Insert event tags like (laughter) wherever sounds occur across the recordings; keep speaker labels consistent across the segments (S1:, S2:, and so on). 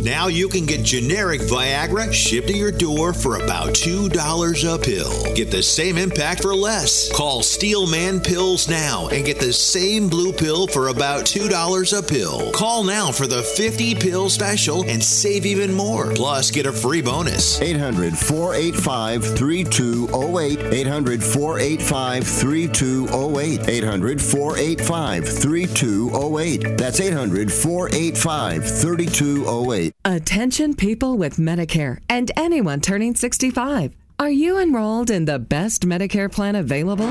S1: Now you can get generic Viagra shipped to your door for about $2 a pill. Get the same impact for less. Call Steelman Pills now and get the same blue pill for about $2 a pill. Call now for the 50 pill special and save even more. Plus, get a free bonus.
S2: 800 485 3208. 800 485 3208. 800 485 3208. That's 800 485 3208.
S3: Attention people with Medicare and anyone turning 65. Are you enrolled in the best Medicare plan available?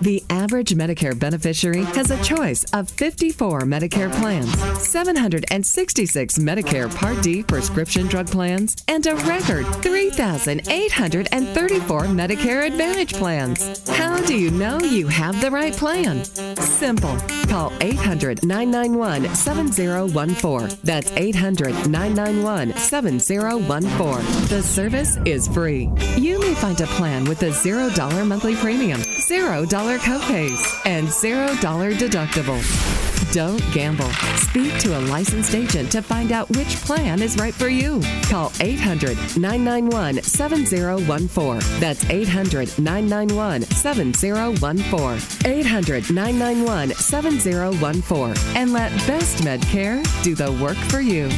S3: The average Medicare beneficiary has a choice of 54 Medicare plans, 766 Medicare Part D prescription drug plans, and a record 3,834 Medicare Advantage plans. How do you know you have the right plan? Simple. Call 800 991 7014. That's 800 991 7014. The service is free. You may find a plan with a $0 monthly premium, $0 copays, and $0 deductible. Don't gamble. Speak to a licensed agent to find out which plan is right for you. Call 800 991 7014. That's 800 991 7014. 800 991 7014. And let Best Medcare do the work for you.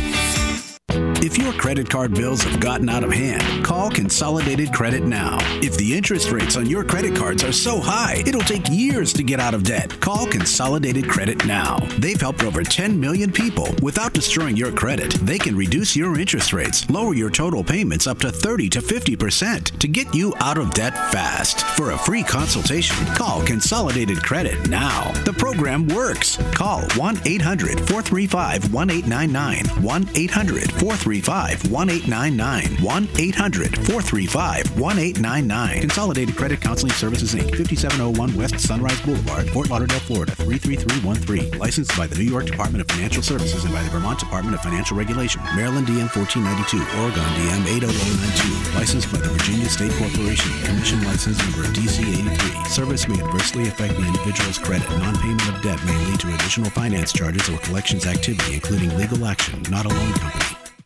S4: If your credit card bills have gotten out of hand, call Consolidated Credit now. If the interest rates on your credit cards are so high, it'll take years to get out of debt. Call Consolidated Credit now. They've helped over 10 million people without destroying your credit. They can reduce your interest rates, lower your total payments up to 30 to 50% to get you out of debt fast. For a free consultation, call Consolidated Credit now. The program works. Call 1 800 435 1899. 1 800 435 1899. 1 800 435 1899. Consolidated Credit Counseling Services Inc., 5701 West Sunrise Boulevard, Fort Lauderdale, Florida, 33313. Licensed by the New York Department of Financial Services and by the Vermont Department of Financial Regulation. Maryland DM 1492, Oregon DM 80092. Licensed by the Virginia State Corporation. Commission license number DC 83. Service may adversely affect the individual's credit. Non-payment of debt may lead to additional finance charges or collections activity, including legal action, not a loan company.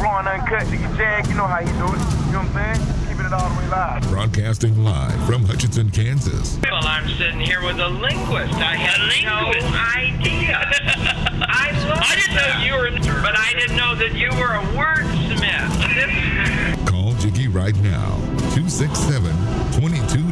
S5: Raw and uncut, nigga Jag, you know how you do it. You know what I'm saying? Keeping it all the way live.
S6: Broadcasting live from Hutchinson, Kansas.
S7: Well, I'm sitting here with a linguist. I had no idea. (laughs) I love I didn't know you were, but I didn't know that you were a wordsmith.
S6: Call Jiggy right now. 267 22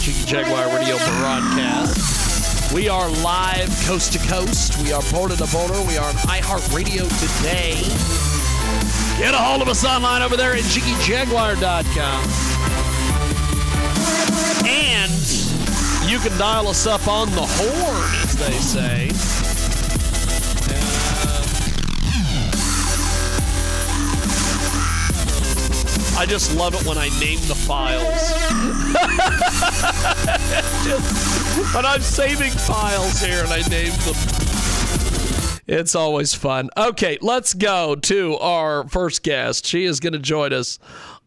S8: Jiggy Jaguar radio broadcast. We are live coast to coast. We are border to border. We are on iHeartRadio today. Get a hold of us online over there at jiggyjaguar.com. And you can dial us up on the horn, as they say. I just love it when I name the files. (laughs) when I'm saving files here and I name them. It's always fun. Okay, let's go to our first guest. She is going to join us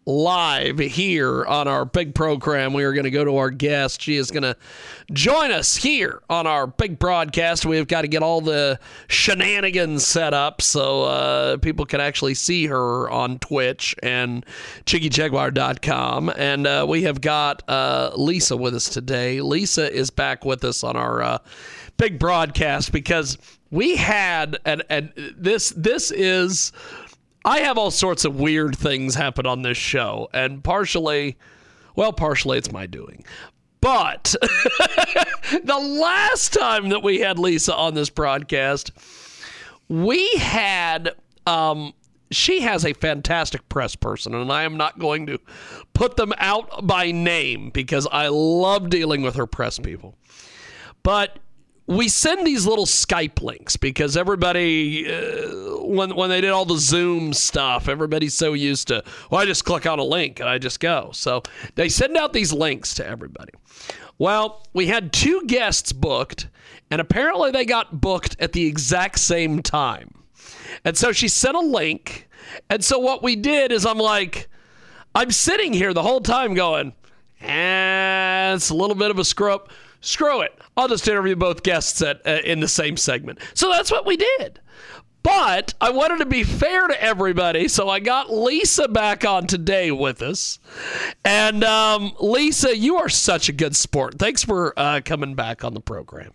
S8: live here on our big program. We are going to go to our guest. She is going to join us here on our big broadcast. We've got to get all the shenanigans set up so uh, people can actually see her on Twitch and JiggyJaguar.com. And uh, we have got uh, Lisa with us today. Lisa is back with us on our uh, big broadcast because we had and and this this is I have all sorts of weird things happen on this show, and partially, well, partially it's my doing. But (laughs) the last time that we had Lisa on this broadcast, we had um, she has a fantastic press person, and I am not going to put them out by name because I love dealing with her press people. But we send these little Skype links because everybody, uh, when when they did all the Zoom stuff, everybody's so used to, well, I just click on a link and I just go. So they send out these links to everybody. Well, we had two guests booked, and apparently they got booked at the exact same time. And so she sent a link. And so what we did is I'm like, I'm sitting here the whole time going, eh, it's a little bit of a screw up. Screw it. I'll just interview both guests at, uh, in the same segment. So that's what we did. But I wanted to be fair to everybody, so I got Lisa back on today with us. And um, Lisa, you are such a good sport. Thanks for uh, coming back on the program.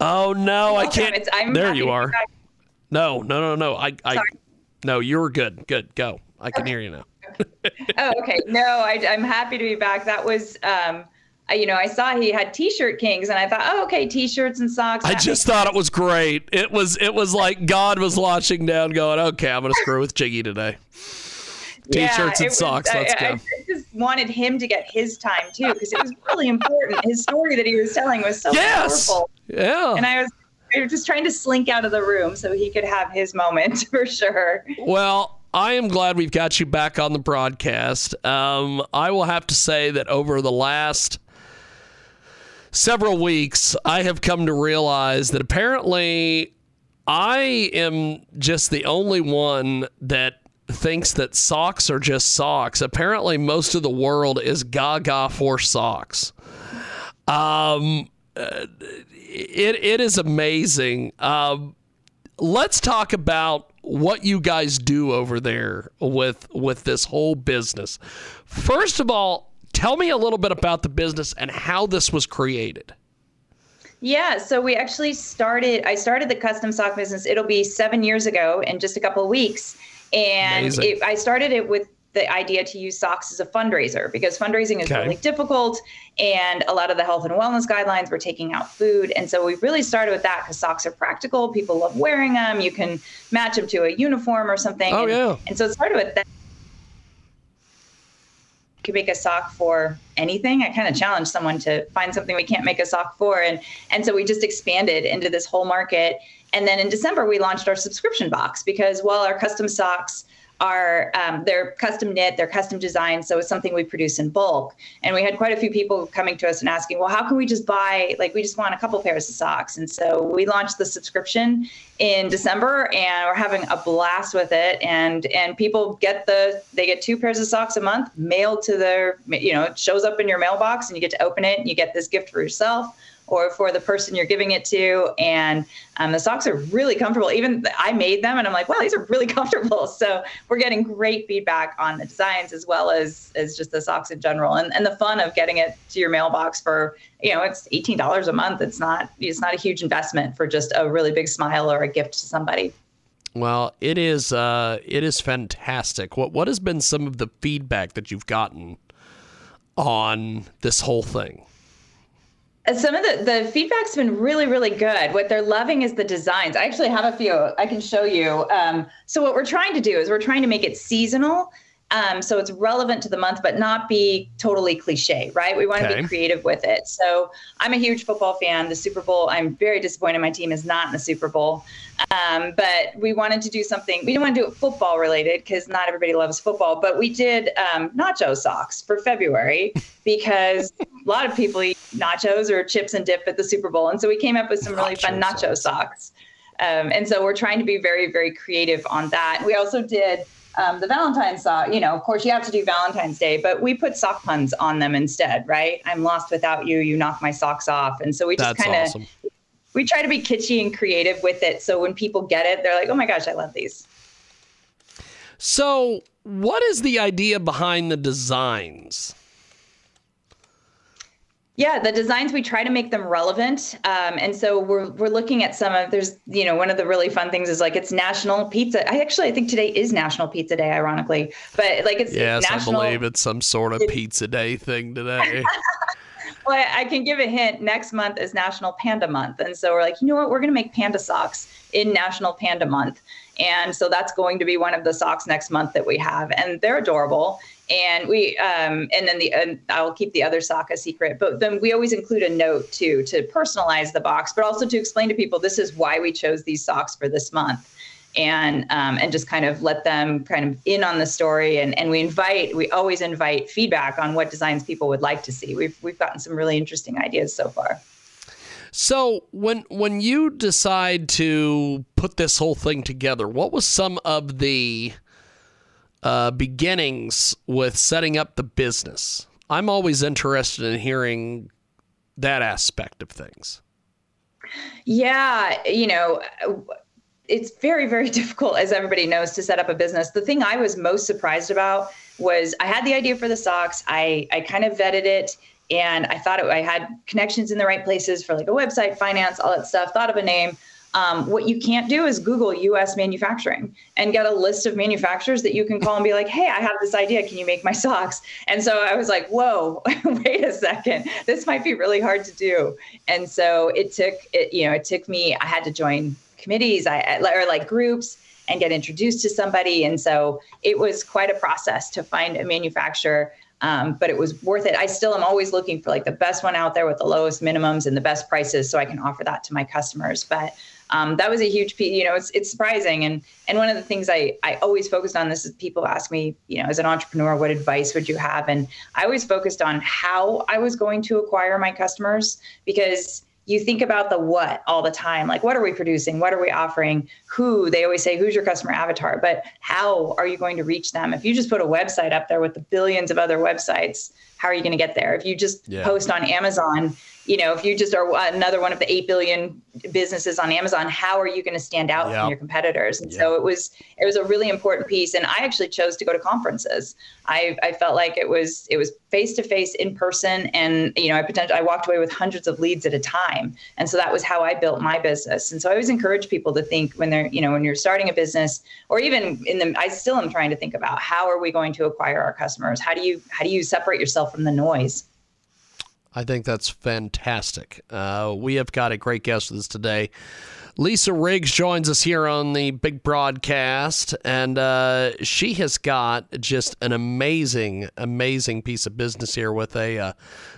S8: Oh no, I can't. there you are. No, no, no, no. I, I, no, you're good. Good, go. I can
S9: okay.
S8: hear you now.
S9: oh, okay. No, I, am happy to be back. That was. Um, you know, I saw he had T-shirt kings, and I thought, oh, okay, T-shirts and socks.
S8: I just thought it was great. It was, it was like God was watching down, going, okay, I'm gonna screw with Jiggy today. T-shirts
S9: yeah,
S8: and
S9: was,
S8: socks. Let's
S9: I,
S8: go.
S9: I just wanted him to get his time too, because it was really important. His story that he was telling was so
S8: yes!
S9: powerful.
S8: Yeah.
S9: And I was, I was just trying to slink out of the room so he could have his moment (laughs) for sure.
S8: Well. I am glad we've got you back on the broadcast. Um, I will have to say that over the last several weeks, I have come to realize that apparently I am just the only one that thinks that socks are just socks. Apparently, most of the world is gaga for socks. Um, uh, it, it is amazing. Um, let's talk about what you guys do over there with with this whole business. First of all, tell me a little bit about the business and how this was created.
S9: Yeah, so we actually started. I started the custom sock business. It'll be seven years ago in just a couple of weeks, and it, I started it with the idea to use socks as a fundraiser because fundraising is okay. really difficult and a lot of the health and wellness guidelines were taking out food and so we really started with that because socks are practical people love wearing them you can match them to a uniform or something
S8: oh,
S9: and,
S8: yeah.
S9: and so it started with that could make a sock for anything. I kind of challenged someone to find something we can't make a sock for, and and so we just expanded into this whole market. And then in December we launched our subscription box because while our custom socks are um, they're custom knit, they're custom designed, so it's something we produce in bulk. And we had quite a few people coming to us and asking, well, how can we just buy like we just want a couple pairs of socks? And so we launched the subscription in December, and we're having a blast with it. And and people get the they get two pairs of socks a month mailed to their you know it shows up in your mailbox, and you get to open it, and you get this gift for yourself or for the person you're giving it to. And um, the socks are really comfortable. Even I made them and I'm like, wow, these are really (laughs) comfortable. So we're getting great feedback on the designs as well as, as just the socks in general and, and the fun of getting it to your mailbox for, you know, it's $18 a month. It's not, it's not a huge investment for just a really big smile or a gift to somebody.
S8: Well, it is uh, it is fantastic. What what has been some of the feedback that you've gotten on this whole thing?
S9: Some of the the feedback's been really really good. What they're loving is the designs. I actually have a few i can show you. Um, so what we're trying to do is we're trying to make it seasonal Um, so it's relevant to the month, but not be totally cliche, right? We want to
S8: Okay.
S9: be creative with it. So I'm a huge football fan. The Super Bowl, I'm very disappointed my team is not in the Super Bowl. Um, but we wanted to do something. We didn't want to do it football related because not everybody loves football. But we did um, nacho socks for February (laughs) because a lot of people eat nachos or chips and dip at the Super Bowl, and so we came up with some really fun nacho socks. Um, and so we're trying to be very, very creative on that. We also did um, the Valentine's sock. You know, of course, you have to do Valentine's Day, but we put sock puns on them instead, right? I'm lost without you. You knock my socks off, and so we just kind of
S8: awesome.
S9: we try to be kitschy and creative with it. So when people get it, they're like, "Oh my gosh, I love these."
S8: So, what is the idea behind the designs?
S9: Yeah, the designs we try to make them relevant, um, and so we're we're looking at some of there's you know one of the really fun things is like it's National Pizza. I actually I think today is National Pizza Day, ironically, but like it's
S8: Yes,
S9: national.
S8: I believe it's some sort of pizza day thing today. (laughs)
S9: Well, I I can give a hint. Next month is National Panda Month, and so we're like, you know what? We're going to make panda socks in National Panda Month, and so that's going to be one of the socks next month that we have, and they're adorable. And we, um, and then the, and I'll keep the other sock a secret, but then we always include a note too to personalize the box, but also to explain to people this is why we chose these socks for this month. And um, and just kind of let them kind of in on the story and and we invite we always invite feedback on what designs people would like to see. We've we've gotten some really interesting ideas so far.
S8: So when when you decide to put this whole thing together, what was some of the uh, beginnings with setting up the business? I'm always interested in hearing that aspect of things.
S9: Yeah, you know, it's very, very (laughs) difficult, as everybody knows, to set up a business. The thing I was most surprised about was I had the idea for the socks. I, I kind of vetted it and I thought it, I had connections in the right places for like a website, finance, all that stuff, thought of a name. Um, what you can't do is Google US manufacturing and get a list of manufacturers that you can call and be like, hey, I have this idea. Can you make my socks? And so I was like, whoa, (laughs) wait a second. This might be really hard to do. And so it took, it, you know, it took me, I had to join committees I, or like groups and get introduced to somebody. And so it was quite a process to find a manufacturer. Um, but it was worth it. I still am always looking for like the best one out there with the lowest minimums and the best prices, so I can offer that to my customers. But um, that was a huge piece. You know, it's it's surprising, and and one of the things I I always focused on this is people ask me, you know, as an entrepreneur, what advice would you have? And I always focused on how I was going to acquire my customers because you think about the what all the time. Like what are we producing? What are we offering? Who they always say who's your customer avatar? But how are you going to reach them? If you just put a website up there with the billions of other websites how are you going to get there? If you just
S10: Yeah.
S9: post on amazon you know if you just are another one of the 8 billion businesses on amazon how are you going to stand out
S10: Yeah.
S9: from your competitors? And so it was it was a really important piece and i actually chose to go to conferences. I i felt like it was it was face to face in person and you know i potentially i walked away with hundreds of leads at a time. And so that was how i built my business. And so i always encourage people to think when they're you know when you're starting a business or even in the i still am trying to think about how are we going to acquire our customers? How do you how do you separate yourself from the noise
S8: I think that's fantastic. Uh, we have got a great guest with us today. Lisa Riggs joins us here on the big broadcast, and uh, she has got just an amazing, amazing piece of business here with a uh,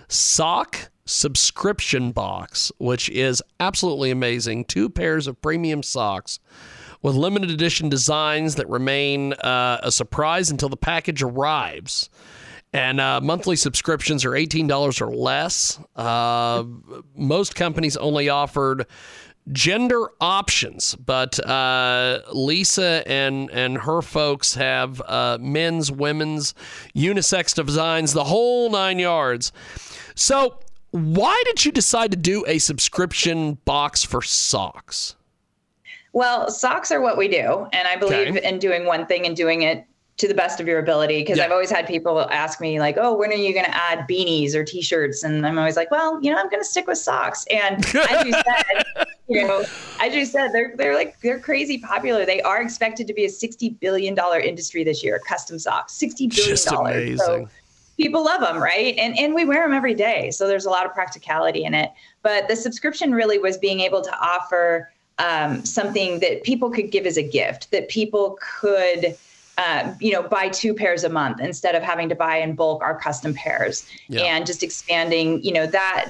S8: sock subscription box, which is absolutely amazing. Two pairs of premium socks with limited edition designs that remain uh, a surprise until the package arrives. And uh, monthly subscriptions are $18 or less. Uh, most companies only offered gender options, but uh, Lisa and, and her folks have uh, men's, women's, unisex designs, the whole nine yards. So, why did you decide to do a subscription box for socks?
S9: Well, socks are what we do. And I believe
S8: Okay.
S9: in doing one thing and doing it to the best of your ability. Because I've always had people ask me, like, oh, when are you going to add beanies or t shirts? And I'm always like, well, you know, I'm going to stick with socks. And as you said, (laughs) you know, as you said, they're, they're like, they're crazy popular. They are expected to be a $60 billion industry this year, custom socks, $60 billion. So
S8: amazing.
S9: people love them right and and we wear them every day so there's a lot of practicality in it but the subscription really was being able to offer um, something that people could give as a gift that people could uh, you know, buy two pairs a month instead of having to buy in bulk our custom pairs yeah. and just expanding, you know, that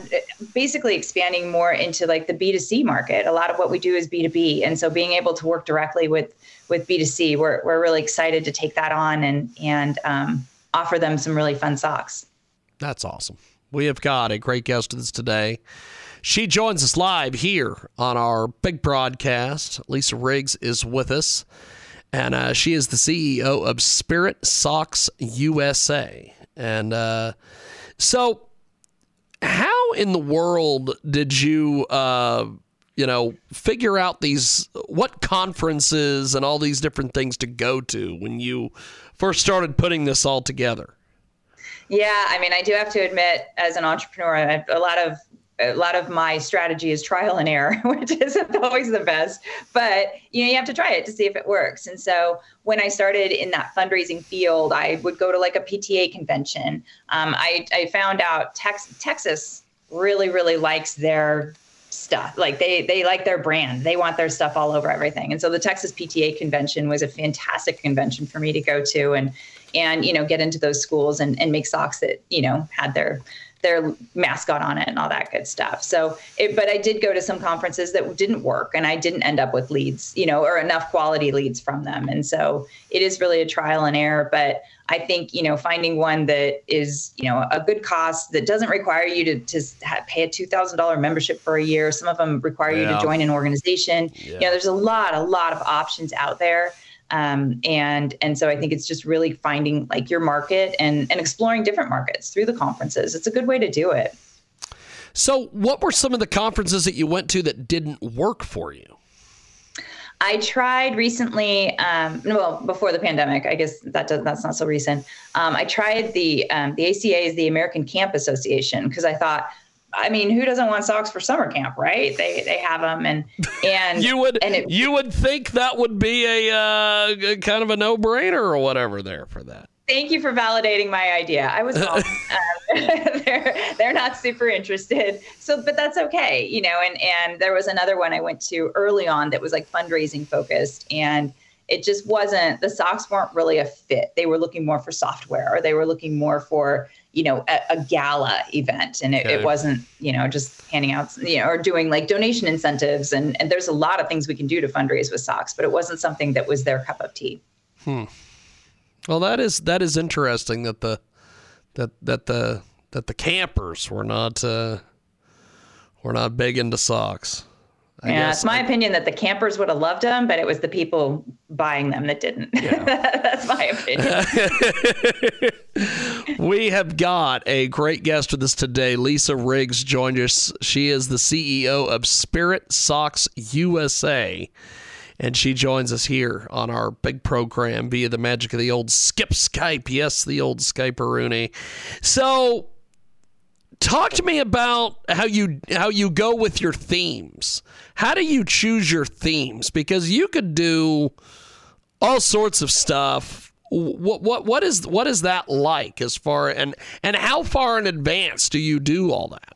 S9: basically expanding more into like the B2C market. A lot of what we do is B2B. And so being able to work directly with, with B2C, we're, we're really excited to take that on and, and um, offer them some really fun socks.
S8: That's awesome. We have got a great guest with us today. She joins us live here on our big broadcast. Lisa Riggs is with us and uh, she is the CEO of Spirit Sox USA. And uh, so, how in the world did you, uh, you know, figure out these what conferences and all these different things to go to when you first started putting this all together?
S9: Yeah, I mean, I do have to admit, as an entrepreneur, I have a lot of a lot of my strategy is trial and error, (laughs) which isn't always the best, but you know, you have to try it to see if it works. And so when I started in that fundraising field, I would go to like a PTA convention. Um, I, I found out Tex- Texas really, really likes their stuff. Like they they like their brand. They want their stuff all over everything. And so the Texas PTA convention was a fantastic convention for me to go to and and you know get into those schools and, and make socks that you know had their their mascot on it and all that good stuff. So, it, but I did go to some conferences that didn't work and I didn't end up with leads, you know, or enough quality leads from them. And so it is really a trial and error. But I think, you know, finding one that is, you know, a good cost that doesn't require you to, to pay a $2,000 membership for a year. Some of them require yeah. you to join an organization. Yeah. You know, there's a lot, a lot of options out there. Um, and and so I think it's just really finding like your market and and exploring different markets through the conferences. It's a good way to do it.
S8: So, what were some of the conferences that you went to that didn't work for you?
S9: I tried recently. Um, well, before the pandemic, I guess that does, that's not so recent. Um, I tried the um, the ACA is the American Camp Association because I thought I mean, who doesn't want socks for summer camp, right? They they have them, and and (laughs)
S8: you would
S9: and
S8: it, you would think that would be a uh, kind of a no brainer or whatever there for that.
S9: Thank you for validating my idea. I was wrong. (laughs) um, (laughs) they're they're not super interested, so but that's okay, you know. And and there was another one I went to early on that was like fundraising focused, and it just wasn't. The socks weren't really a fit. They were looking more for software, or they were looking more for you know a, a gala event and it, okay. it, wasn't you know just handing out you know or doing like donation incentives and and there's a lot of things we can do to fundraise with socks but it wasn't something that was their cup of tea
S8: hmm. well that is that is interesting that the that that the that the campers were not uh were not big into socks
S9: I yeah, guess. it's my opinion that the campers would have loved them, but it was the people buying them that didn't. Yeah. (laughs) That's my
S8: opinion. (laughs) we have got a great guest with us today. Lisa Riggs joined us. She is the CEO of Spirit Sox USA. And she joins us here on our big program via the magic of the old Skip Skype. Yes, the old Skype Rooney. So talk to me about how you how you go with your themes. How do you choose your themes? Because you could do all sorts of stuff. What what what is what is that like as far and and how far in advance do you do all that?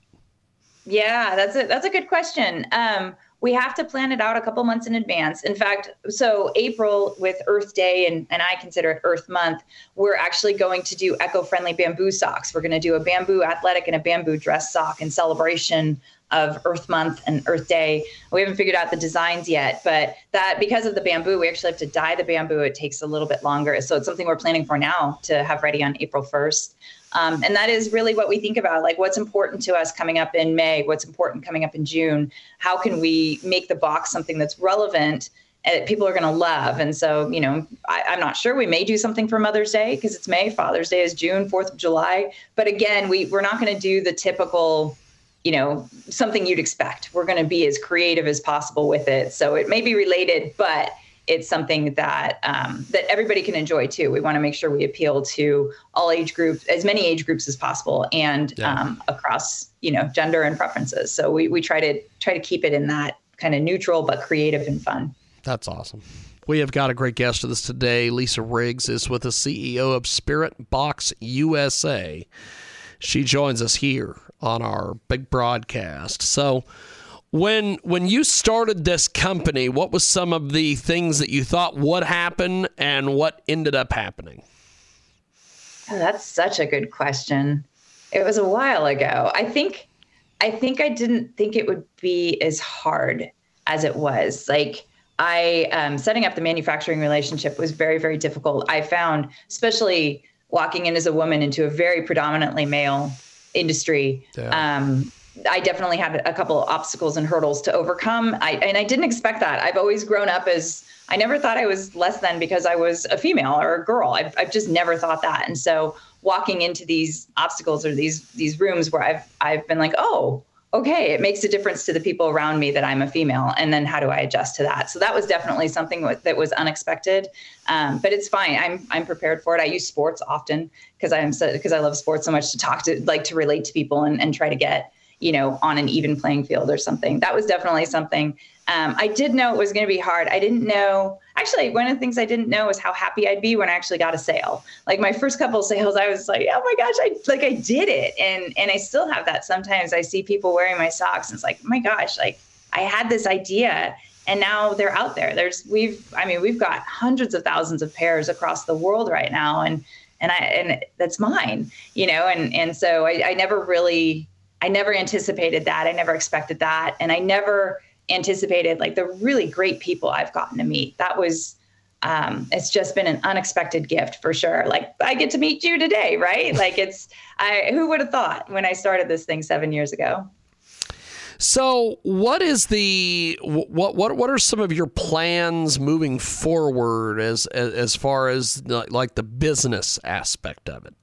S9: Yeah, that's a that's a good question. Um, we have to plan it out a couple months in advance. In fact, so April with Earth Day, and, and I consider it Earth Month, we're actually going to do eco friendly bamboo socks. We're going to do a bamboo athletic and a bamboo dress sock in celebration of Earth Month and Earth Day. We haven't figured out the designs yet, but that because of the bamboo, we actually have to dye the bamboo. It takes a little bit longer. So it's something we're planning for now to have ready on April 1st. Um, and that is really what we think about like what's important to us coming up in May, what's important coming up in June. How can we make the box something that's relevant? that people are going to love. And so, you know, I, am not sure. We may do something for Mother's Day because it's May. Father's Day is June, 4th of July. But again, we, we're not going to do the typical, you know, something you'd expect. We're going to be as creative as possible with it. So it may be related, but it's something that um, that everybody can enjoy too. We want to make sure we appeal to all age groups, as many age groups as possible, and yeah. um, across you know gender and preferences. So we we try to try to keep it in that kind of neutral but creative and fun.
S8: That's awesome. We have got a great guest with us today. Lisa Riggs is with the CEO of Spirit Sox USA. She joins us here on our big broadcast. So When when you started this company, what was some of the things that you thought would happen and what ended up happening?
S9: Oh, that's such a good question. It was a while ago. I think I think I didn't think it would be as hard as it was. Like I um, setting up the manufacturing relationship was very very difficult. I found, especially walking in as a woman into a very predominantly male industry. Um, I definitely had a couple of obstacles and hurdles to overcome. I, and I didn't expect that. I've always grown up as I never thought I was less than because I was a female or a girl. I've, I've just never thought that. And so walking into these obstacles or these these rooms where I've I've been like, oh, okay, it makes a difference to the people around me that I'm a female, and then how do I adjust to that? So that was definitely something that was unexpected, um, but it's fine. I'm I'm prepared for it. I use sports often because I'm so, because I love sports so much to talk to like to relate to people and, and try to get you know on an even playing field or something. That was definitely something. Um, I did know it was going to be hard. I didn't know actually one of the things I didn't know was how happy I'd be when I actually got a sale. Like my first couple of sales, I was like, oh my gosh, I like I did it. And and I still have that. Sometimes I see people wearing my socks and it's like, oh my gosh, like I had this idea and now they're out there. There's we've I mean, we've got hundreds of thousands of pairs across the world right now. And and I and that's mine, you know, and and so I, I never really I never anticipated that. I never expected that. And I never anticipated like the really great people I've gotten to meet. That was um, it's just been an unexpected gift for sure. Like I get to meet you today, right? (laughs) Like it's I who would have thought when I started this thing seven years ago.
S8: So, what is the what what what are some of your plans moving forward as as, as far as like the business aspect of it?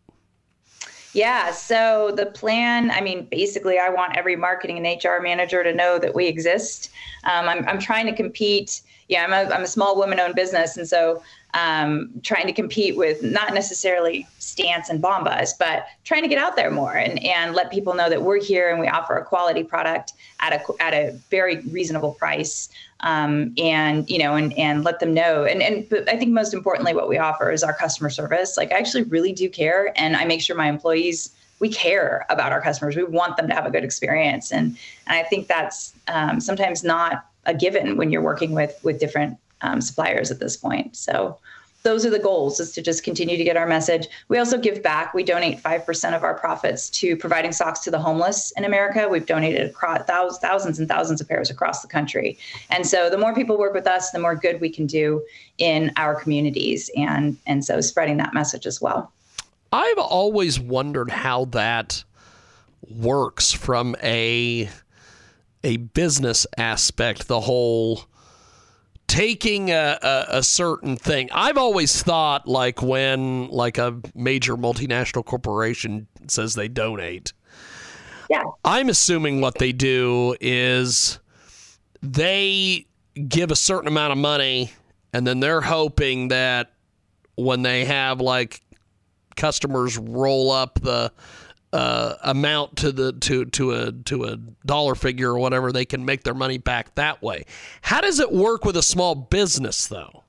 S9: Yeah. So the plan, I mean, basically, I want every marketing and HR manager to know that we exist. Um, I'm, I'm trying to compete. Yeah, I'm a, I'm a small woman owned business. And so um, trying to compete with not necessarily Stance and Bombas, but trying to get out there more and, and let people know that we're here and we offer a quality product at a, at a very reasonable price. Um, and you know, and and let them know. And and but I think most importantly, what we offer is our customer service. Like I actually really do care, and I make sure my employees we care about our customers. We want them to have a good experience, and and I think that's um, sometimes not a given when you're working with with different um, suppliers at this point. So those are the goals is to just continue to get our message. We also give back. We donate 5% of our profits to providing socks to the homeless in America. We've donated across thousands and thousands of pairs across the country. And so the more people work with us, the more good we can do in our communities. And, and so spreading that message as well.
S8: I've always wondered how that works from a a business aspect, the whole taking a, a, a, certain thing. I've always thought like when like a major multinational corporation says they donate.
S9: Yeah.
S8: I'm assuming what they do is they give a certain amount of money and then they're hoping that when they have like customers roll up the uh, amount to the to to a to a dollar figure or whatever, they can make their money back that way. How does it work with a small business though?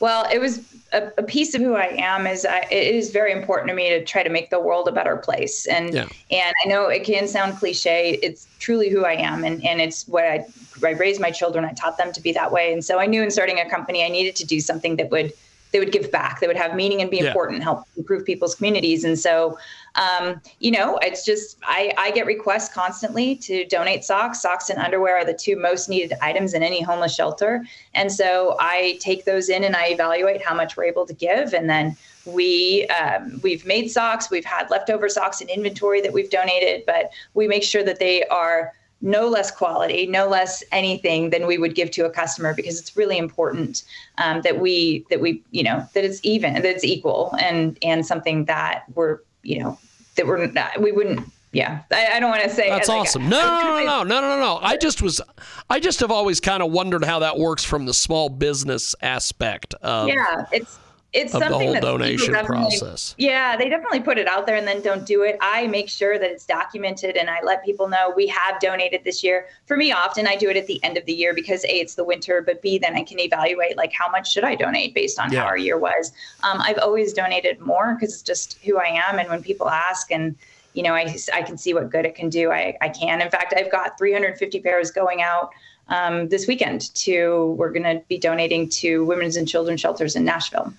S9: Well, it was a, a piece of who I am. Is I, it is very important to me to try to make the world a better place, and yeah. and I know it can sound cliche. It's truly who I am, and and it's what I I raised my children. I taught them to be that way, and so I knew in starting a company, I needed to do something that would they would give back, they would have meaning and be yeah. important, help improve people's communities, and so um, you know, it's just I, I get requests constantly to donate socks. Socks and underwear are the two most needed items in any homeless shelter, and so I take those in and I evaluate how much we're able to give, and then we um, we've made socks. We've had leftover socks in inventory that we've donated, but we make sure that they are no less quality, no less anything than we would give to a customer because it's really important um, that we that we you know that it's even that it's equal and and something that we're you know that we're not, we wouldn't yeah. I, I, don't want to say
S8: that's
S9: like,
S8: awesome. No no no, no no no no i just was i just have always kind of wondered how that works from the small business aspect of
S9: yeah it's it's
S8: of
S9: something
S8: the whole donation process.
S9: Yeah, they definitely put it out there and then don't do it. I make sure that it's documented and I let people know we have donated this year. For me, often I do it at the end of the year because a it's the winter, but b then I can evaluate like how much should I donate based on yeah. how our year was. Um, I've always donated more because it's just who I am, and when people ask and you know, I, I can see what good it can do. I, I can. In fact, I've got 350 pairs going out um, this weekend to, we're going to be donating to women's and children's shelters in Nashville.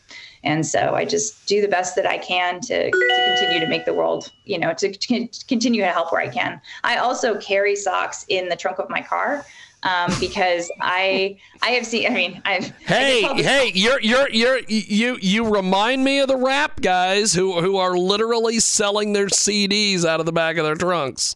S9: And so I just do the best that I can to, to continue to make the world, you know, to, to continue to help where I can. I also carry socks in the trunk of my car um, because I I have seen. I mean, I've
S8: hey hey, you're you're you're you you remind me of the rap guys who who are literally selling their CDs out of the back of their trunks.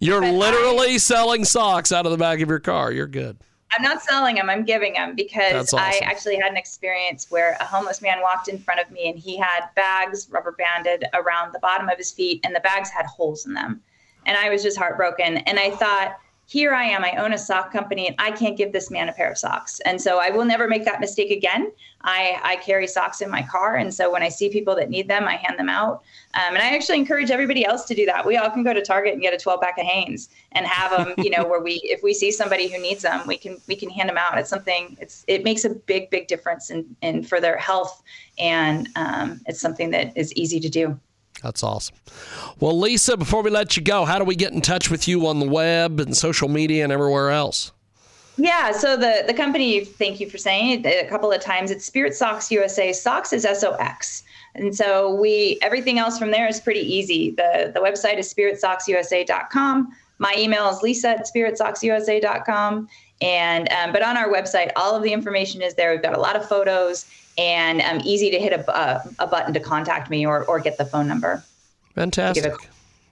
S8: You're literally I, selling socks out of the back of your car. You're good.
S9: I'm not selling them. I'm giving them because awesome. I actually had an experience where a homeless man walked in front of me and he had bags rubber banded around the bottom of his feet and the bags had holes in them. And I was just heartbroken. And I thought, here I am, I own a sock company and I can't give this man a pair of socks. And so I will never make that mistake again. I, I carry socks in my car. And so when I see people that need them, I hand them out. Um, and I actually encourage everybody else to do that. We all can go to Target and get a 12 pack of Hanes and have them, you know, (laughs) where we, if we see somebody who needs them, we can, we can hand them out. It's something, it's, it makes a big, big difference in, in for their health. And um, it's something that is easy to do.
S8: That's awesome. Well, Lisa, before we let you go, how do we get in touch with you on the web and social media and everywhere else?
S9: Yeah, so the the company, thank you for saying it a couple of times. It's Spirit Sox USA. Socks is S O X. And so we everything else from there is pretty easy. The the website is spiritsoxusa.com. My email is lisa at spiritsoxusa.com. And um, but on our website, all of the information is there. We've got a lot of photos and um, easy to hit a, a, a, button to contact me or, or get the phone number.
S8: Fantastic.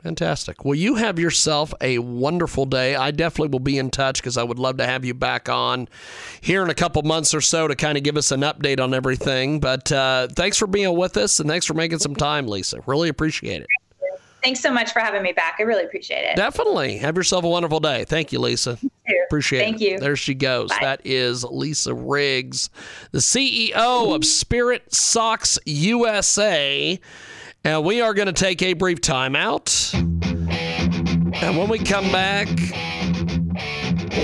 S8: Fantastic. Well, you have yourself a wonderful day. I definitely will be in touch because I would love to have you back on here in a couple months or so to kind of give us an update on everything. But uh, thanks for being with us and thanks for making some time, Lisa. Really appreciate it.
S9: Thanks so much for having me back. I really appreciate it.
S8: Definitely. Have yourself a wonderful day. Thank you, Lisa.
S9: You
S8: appreciate
S9: Thank
S8: it.
S9: Thank you.
S8: There she goes.
S9: Bye.
S8: That is Lisa Riggs, the CEO of Spirit Sox USA. And we are going to take a brief timeout. And when we come back,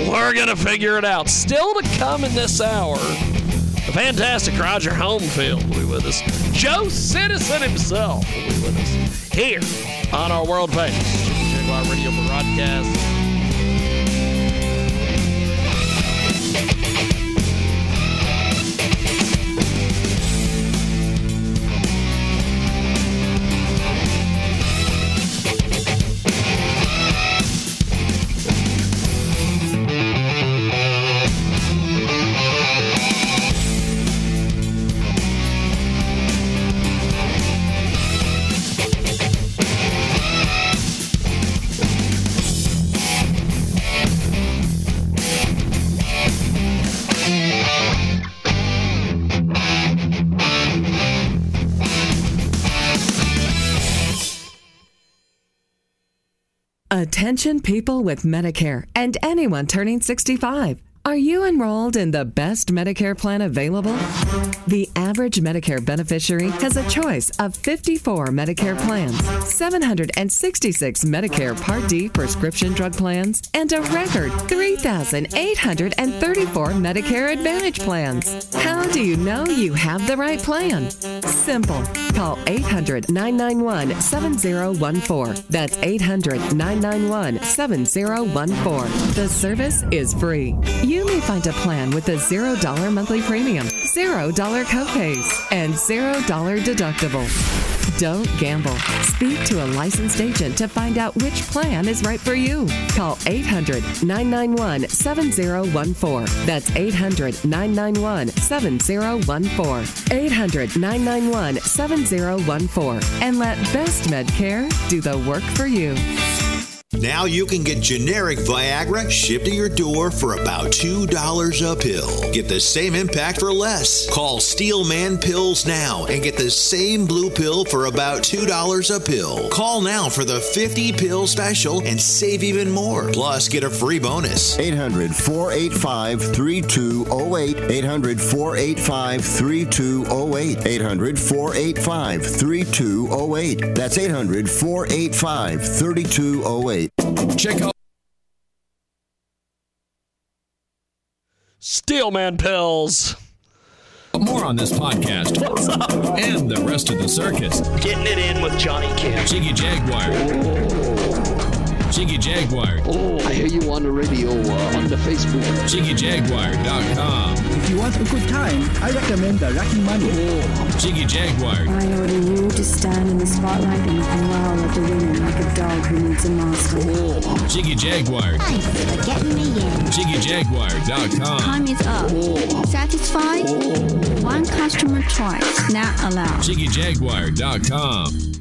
S8: we're going to figure it out. Still to come in this hour, the fantastic Roger Homefield will be with us. Joe Citizen himself will be with us here on our world famous Jaguar Radio broadcast.
S3: Attention people with Medicare and anyone turning 65. Are you enrolled in the best Medicare plan available? The average Medicare beneficiary has a choice of 54 Medicare plans, 766 Medicare Part D prescription drug plans, and a record 3,834 Medicare Advantage plans. How do you know you have the right plan? Simple. Call 800 991 7014. That's 800 991 7014. The service is free. You may find a plan with a $0 monthly premium, $0 copays, and $0 deductible. Don't gamble. Speak to a licensed agent to find out which plan is right for you. Call 800 991 7014. That's 800 991 7014. 800 991 7014. And let Best Medcare do the work for you.
S1: Now you can get generic Viagra shipped to your door for about $2 a pill. Get the same impact for less. Call Steelman Pills now and get the same blue pill for about $2 a pill. Call now for the 50 pill special and save even more. Plus, get a free bonus.
S2: 800 485 3208. 800 485 3208. 800 485 3208. That's 800 485 3208.
S8: Check out Steelman pills.
S10: more on this podcast What's up? and the rest of the circus.
S8: Getting it in with Johnny Kim.
S10: Jiggy Jaguar. Jiggy Jaguar.
S11: Oh, I hear you on the radio, uh, on the Facebook.
S10: JiggyJaguar.com.
S12: If you want a good time, I recommend the Rocky Money.
S10: Oh. Jiggy Jaguar.
S13: I order you to stand in the spotlight and growl at the women like a dog who needs a master.
S10: Oh. Jiggy Jaguar.
S14: Thanks for getting me in.
S10: JiggyJaguar.com.
S14: Time is up.
S10: Oh.
S14: Satisfied? One customer choice. Not allowed.
S10: JiggyJaguar.com.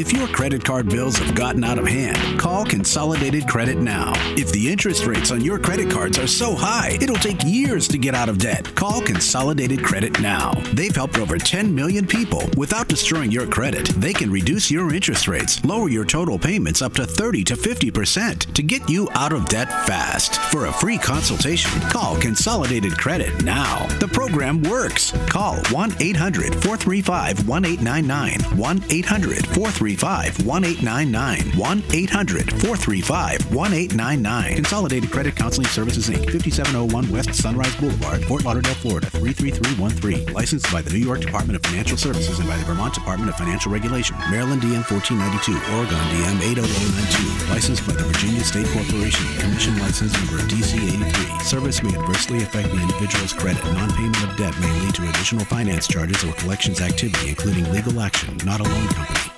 S4: If your credit card bills have gotten out of hand, call Consolidated Credit now. If the interest rates on your credit cards are so high, it'll take years to get out of debt. Call Consolidated Credit now. They've helped over 10 million people without destroying your credit. They can reduce your interest rates, lower your total payments up to 30 to 50% to get you out of debt fast. For a free consultation, call Consolidated Credit now. The program works. Call 1 800 435 1899. 1 800 435 1899. 1 800 435 1899. Consolidated Credit Counseling Services Inc., 5701 West Sunrise Boulevard, Fort Lauderdale, Florida, 33313. Licensed by the New York Department of Financial Services and by the Vermont Department of Financial Regulation. Maryland DM 1492, Oregon DM 80092. Licensed by the Virginia State Corporation. Commission license number DC 83. Service may adversely affect the individual's credit. Non-payment of debt may lead to additional finance charges or collections activity, including legal action, not a loan company.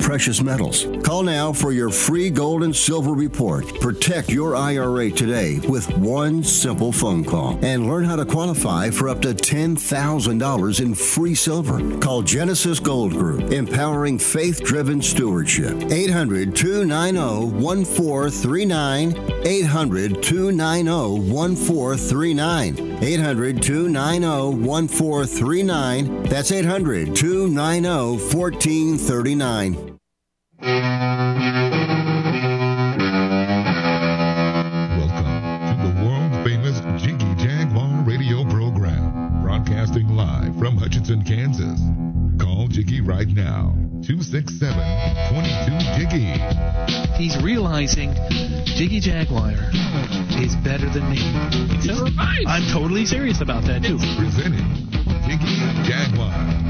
S2: precious metals. Call now for your free gold and silver report. Protect your IRA today with one simple phone call and learn how to qualify for up to $10,000 in free silver. Call Genesis Gold Group, empowering faith driven stewardship. 800 290 1439. 800 290 1439. 800 290 1439. That's 800 290 1439.
S15: I'm totally serious about that too.
S6: Presenting Jiggy Jaguar.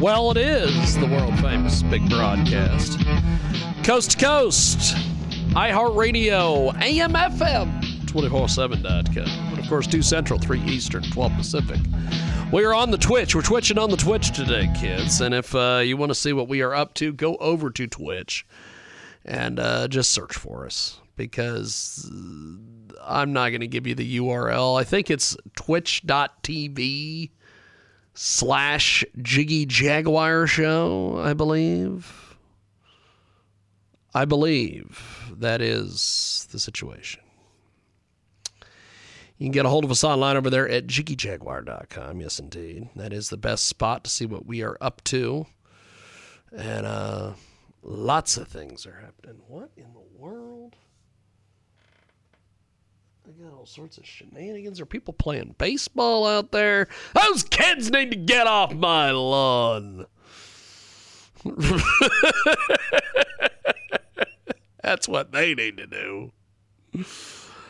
S8: Well, it is the world famous big broadcast. Coast to coast, iHeartRadio, AM FM, 247.com. And of course, 2 Central, 3 Eastern, 12 Pacific. We are on the Twitch. We're twitching on the Twitch today, kids. And if uh, you want to see what we are up to, go over to Twitch and uh, just search for us because I'm not going to give you the URL. I think it's twitch.tv slash Jiggy Jaguar Show, I believe. I believe that is the situation. You can get a hold of us online over there at jiggyjaguar.com. Yes, indeed. That is the best spot to see what we are up to. And uh, lots of things are happening. What in the world? I got all sorts of shenanigans. Are people playing baseball out there? Those kids need to get off my lawn. (laughs) That's what they need to do.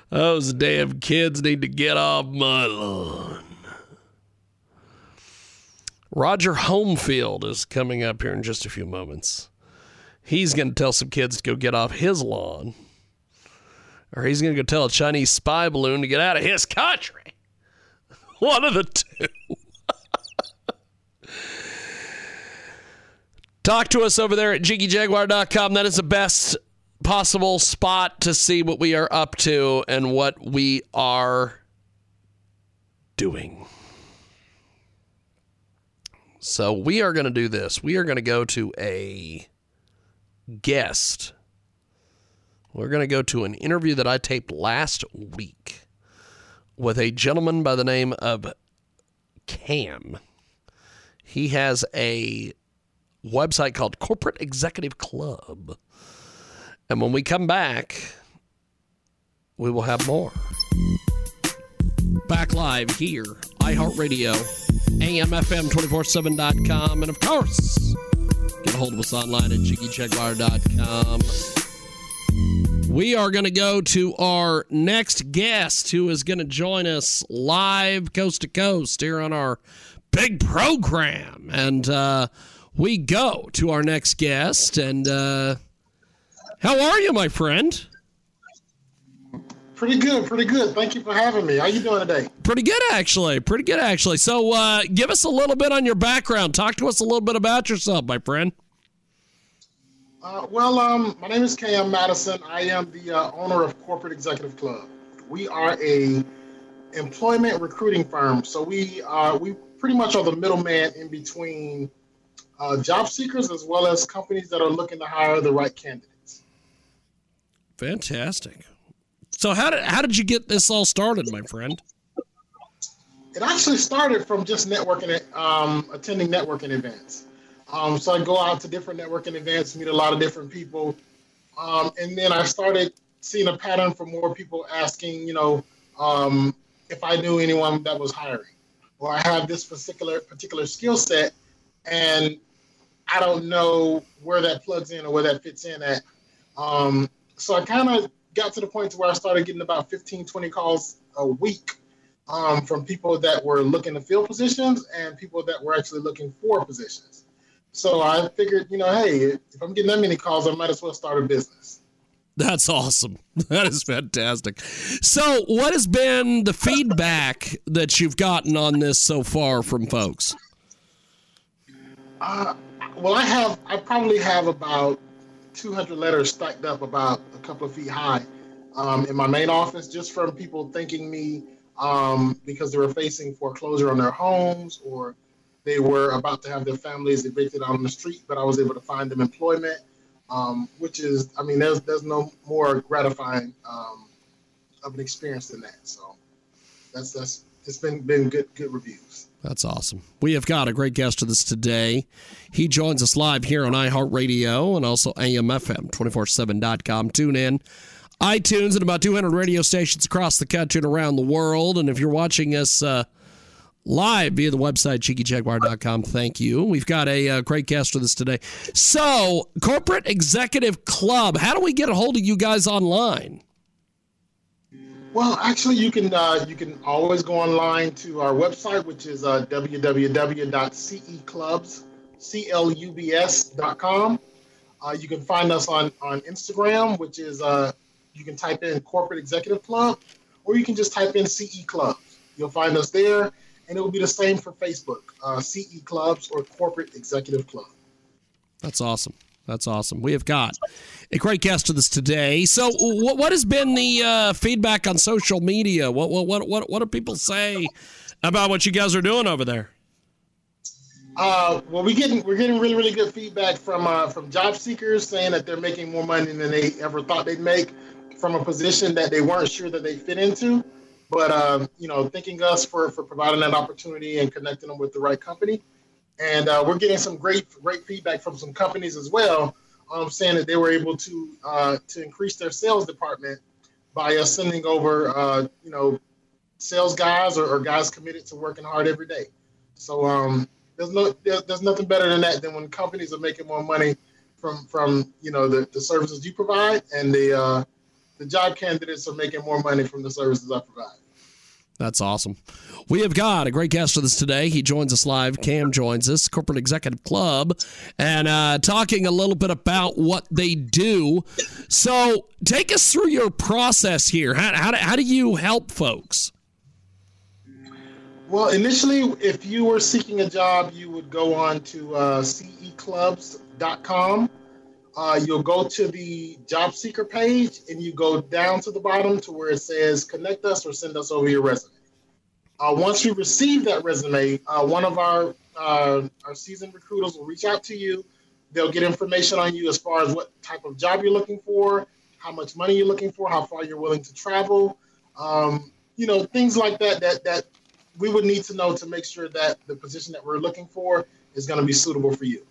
S8: Those damn kids need to get off my lawn. Roger Homefield is coming up here in just a few moments. He's going to tell some kids to go get off his lawn, or he's going to go tell a Chinese spy balloon to get out of his country. (laughs) One of the two. (laughs) Talk to us over there at jiggyjaguar.com. That is the best possible spot to see what we are up to and what we are doing. So we are going to do this. We are going to go to a guest. We're going to go to an interview that I taped last week with a gentleman by the name of Cam. He has a website called Corporate Executive Club. And when we come back, we will have more. Back live here, iHeartRadio, AMFM247.com, and of course, get a hold of us online at JiggyJaguar.com. We are going to go to our next guest who is going to join us live coast to coast here on our big program. And uh, we go to our next guest. And uh, how are you, my friend?
S16: Pretty good, pretty good. Thank you for having me. How are you doing today?
S8: Pretty good, actually. Pretty good, actually. So, uh, give us a little bit on your background. Talk to us a little bit about yourself, my friend.
S16: Uh, well, um, my name is Cam Madison. I am the uh, owner of Corporate Executive Club. We are a employment recruiting firm. So we uh, we pretty much are the middleman in between uh, job seekers as well as companies that are looking to hire the right candidates.
S8: Fantastic. So how did how did you get this all started, my friend?
S16: It actually started from just networking, um, attending networking events. Um, so I go out to different networking events, meet a lot of different people, um, and then I started seeing a pattern for more people asking, you know, um, if I knew anyone that was hiring, or I have this particular particular skill set, and I don't know where that plugs in or where that fits in at. Um, so I kind of got to the point where I started getting about 15, 20 calls a week um, from people that were looking to fill positions and people that were actually looking for positions. So I figured, you know, hey, if I'm getting that many calls, I might as well start a business.
S8: That's awesome. (laughs) That is fantastic. So, what has been the feedback that you've gotten on this so far from folks?
S16: Uh, well, I have, I probably have about 200 letters stacked up about a couple of feet high um, in my main office, just from people thanking me um, because they were facing foreclosure on their homes or they were about to have their families evicted out on the street, but I was able to find them employment, um, which is, I mean, there's there's no more gratifying um, of an experience than that. So that's that's it's been been good good reviews.
S8: That's awesome. We have got a great guest with us today. He joins us live here on iHeartRadio and also AMFM247.com. Tune in, iTunes, and about 200 radio stations across the country and around the world. And if you're watching us uh, live via the website, JiggyJaguar.com, thank you. We've got a uh, great guest with us today. So, Corporate Executive Club, how do we get a hold of you guys online?
S16: Well, actually, you can uh, you can always go online to our website, which is uh, www.ceclubs.com. Uh, you can find us on on Instagram, which is uh, you can type in Corporate Executive Club, or you can just type in CE Clubs. You'll find us there, and it will be the same for Facebook, uh, CE Clubs or Corporate Executive Club.
S8: That's awesome. That's awesome. We have got a great guest with us today. So, what, what has been the uh, feedback on social media? What, what what what what do people say about what you guys are doing over there?
S16: Uh, well, we getting we're getting really really good feedback from uh, from job seekers saying that they're making more money than they ever thought they'd make from a position that they weren't sure that they fit into. But um, you know, thanking us for for providing that opportunity and connecting them with the right company and uh, we're getting some great great feedback from some companies as well, um, saying that they were able to uh, to increase their sales department by us sending over uh, you know sales guys or, or, guys committed to working hard every day. So um, there's no there's, there's nothing better than that than when companies are making more money from from you know the, the services you provide and the uh, the job candidates are making more money from the services I provide.
S8: That's awesome. We have got a great guest with us today. He joins us live. Cam joins us, Corporate Executive Club, and uh, talking a little bit about what they do. So, take us through your process here. How, how, do, how do you help folks?
S16: Well, initially, if you were seeking a job, you would go on to uh, ceclubs.com. Uh, you'll go to the job seeker page and you go down to the bottom to where it says connect us or send us over your resume. Uh, once you receive that resume, uh, one of our uh, our seasoned recruiters will reach out to you. They'll get information on you as far as what type of job you're looking for, how much money you're looking for, how far you're willing to travel, um, you know, things like that that that we would need to know to make sure that the position that we're looking for is going to be suitable for you.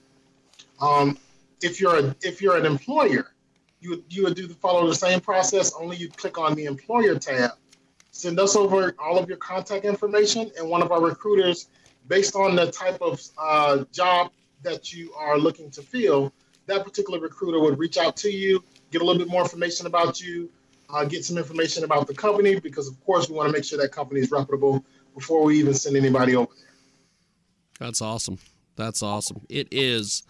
S16: Um, if you're a, if you're an employer, you would, you would do the, follow the same process. Only you click on the employer tab, send us over all of your contact information, and one of our recruiters, based on the type of uh, job that you are looking to fill, that particular recruiter would reach out to you, get a little bit more information about you, uh, get some information about the company, because of course we want to make sure that company is reputable before we even send anybody over there.
S8: That's awesome. That's awesome. It is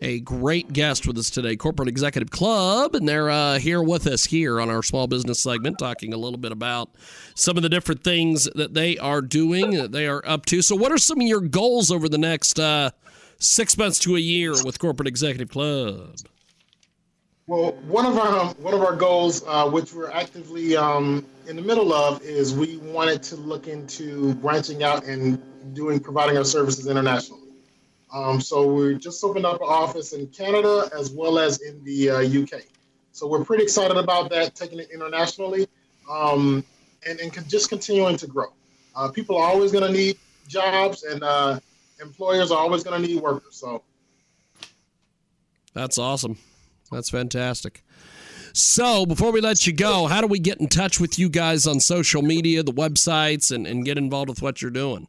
S8: a great guest with us today, Corporate Executive Club, and they're uh, here with us here on our small business segment, talking a little bit about some of the different things that they are doing, that they are up to. So, what are some of your goals over the next uh, six months to a year with Corporate Executive Club?
S16: Well, one of our one of our goals, uh, which we're actively um, in the middle of, is we wanted to look into branching out and doing providing our services internationally. Um, so we just opened up an office in Canada as well as in the uh, UK. So we're pretty excited about that, taking it internationally, um, and, and just continuing to grow. Uh, people are always going to need jobs, and uh, employers are always going to need workers. So
S8: that's awesome. That's fantastic. So, before we let you go, how do we get in touch with you guys on social media, the websites, and, and get involved with what you're doing?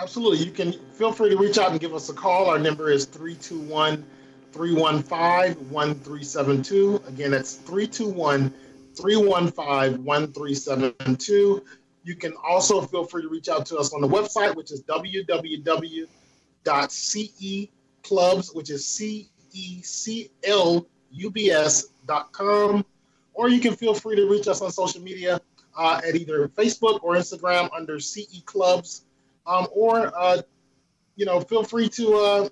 S16: Absolutely. You can feel free to reach out and give us a call. Our number is 321 315 1372. Again, that's 321 315 1372. You can also feel free to reach out to us on the website, which is www.ceclubs, which is C E C L U B S.com. Or you can feel free to reach us on social media uh, at either Facebook or Instagram under CE Clubs um, or uh, you know, feel free to uh,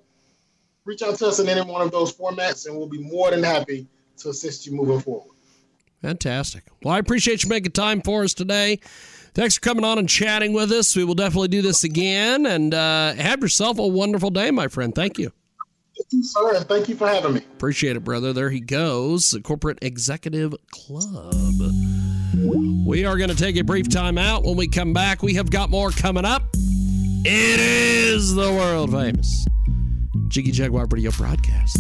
S16: reach out to us in any one of those formats, and we'll be more than happy to assist you moving forward.
S8: Fantastic. Well, I appreciate you making time for us today. Thanks for coming on and chatting with us. We will definitely do this again, and uh, have yourself a wonderful day, my friend. Thank you.
S16: Thank you, sir, and thank you for having me.
S8: Appreciate it, brother. There he goes, the Corporate Executive Club. We are going to take a brief time out. When we come back, we have got more coming up. It is the world famous Jiggy Jaguar Radio broadcast.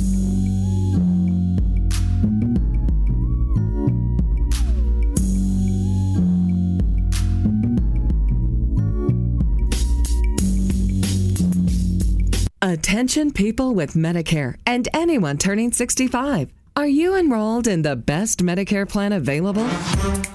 S3: Attention people with Medicare and anyone turning 65. Are you enrolled in the best Medicare plan available?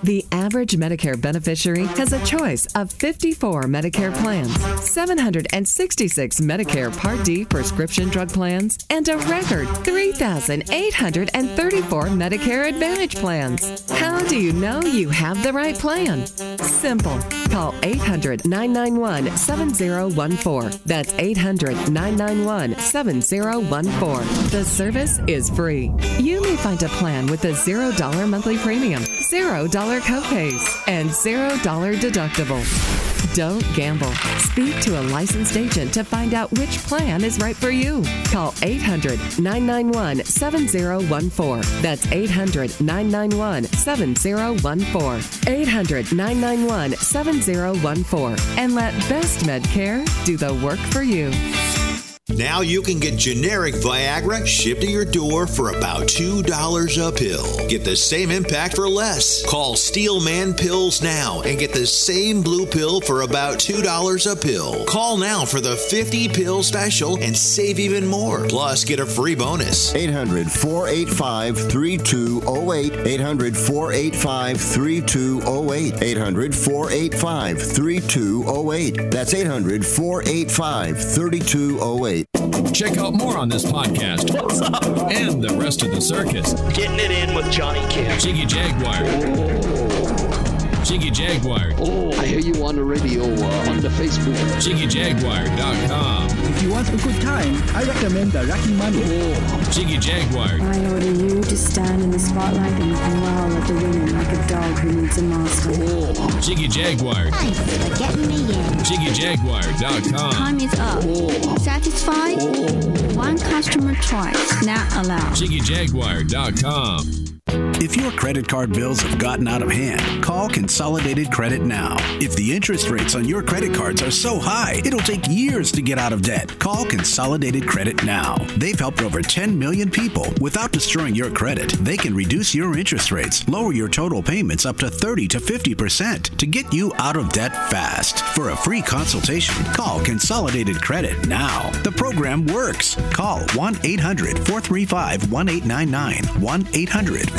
S3: The average Medicare beneficiary has a choice of 54 Medicare plans, 766 Medicare Part D prescription drug plans, and a record 3,834 Medicare Advantage plans. How do you know you have the right plan? Simple. Call 800 991 7014. That's 800 991 7014. The service is free. You may find a plan with a $0 monthly premium, $0 copays, and $0 deductible. Don't gamble. Speak to a licensed agent to find out which plan is right for you. Call 800 991 7014. That's 800 991 7014. 800 991 7014. And let Best Medcare do the work for you.
S1: Now you can get generic Viagra shipped to your door for about $2 a pill. Get the same impact for less. Call Steelman Pills now and get the same blue pill for about $2 a pill. Call now for the 50 pill special and save even more. Plus, get a free bonus.
S2: 800 485 3208. 800 485 3208. 800 485 3208. That's 800 485 3208.
S10: Check out more on this podcast and the rest of the circus.
S7: Getting it in with Johnny Kim.
S10: Jiggy Jaguar. Jiggy Jaguar.
S11: Oh, I hear you on the radio uh, on the Facebook.
S10: JiggyJaguar.com.
S12: If you want a good time, I recommend the Rocky Money.
S10: Oh, Jiggy Jaguar.
S13: I order you to stand in the spotlight and growl at the women like a dog who needs a master.
S10: Oh, Jiggy Jaguar.
S14: Thanks for getting me in.
S10: JiggyJaguar.com.
S14: Time is up. Satisfied? One customer choice. Not allowed.
S10: JiggyJaguar.com.
S4: If your credit card bills have gotten out of hand, call Consolidated Credit now. If the interest rates on your credit cards are so high, it'll take years to get out of debt. Call Consolidated Credit now. They've helped over 10 million people without destroying your credit. They can reduce your interest rates, lower your total payments up to 30 to 50% to get you out of debt fast. For a free consultation, call Consolidated Credit now. The program works. Call 1 800 435 1899. 1 800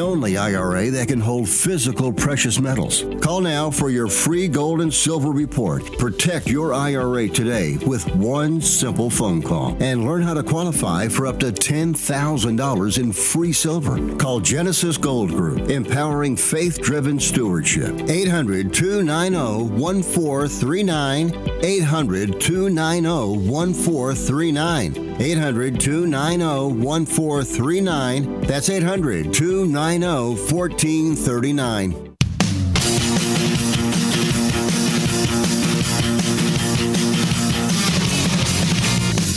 S2: only IRA that can hold physical precious metals. Call now for your free gold and silver report. Protect your IRA today with one simple phone call and learn how to qualify for up to $10,000 in free silver. Call Genesis Gold Group, empowering faith driven stewardship. 800 290 1439. 800 290 1439. 800 290 1439. That's 800 290 1439.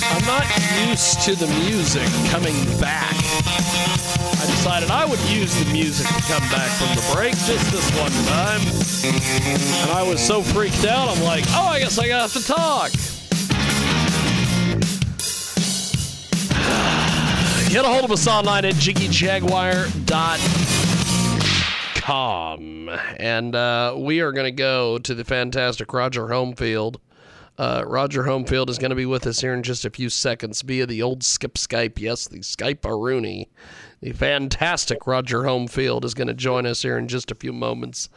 S8: I'm not used to the music coming back. I decided I would use the music to come back from the break just this one time. And I was so freaked out, I'm like, oh, I guess I got to talk. Get a hold of us online at jiggyjaguar.com. And uh, we are going to go to the fantastic Roger Homefield. Uh, Roger Homefield is going to be with us here in just a few seconds via the old skip Skype. Yes, the Skype Rooney. The fantastic Roger Homefield is going to join us here in just a few moments.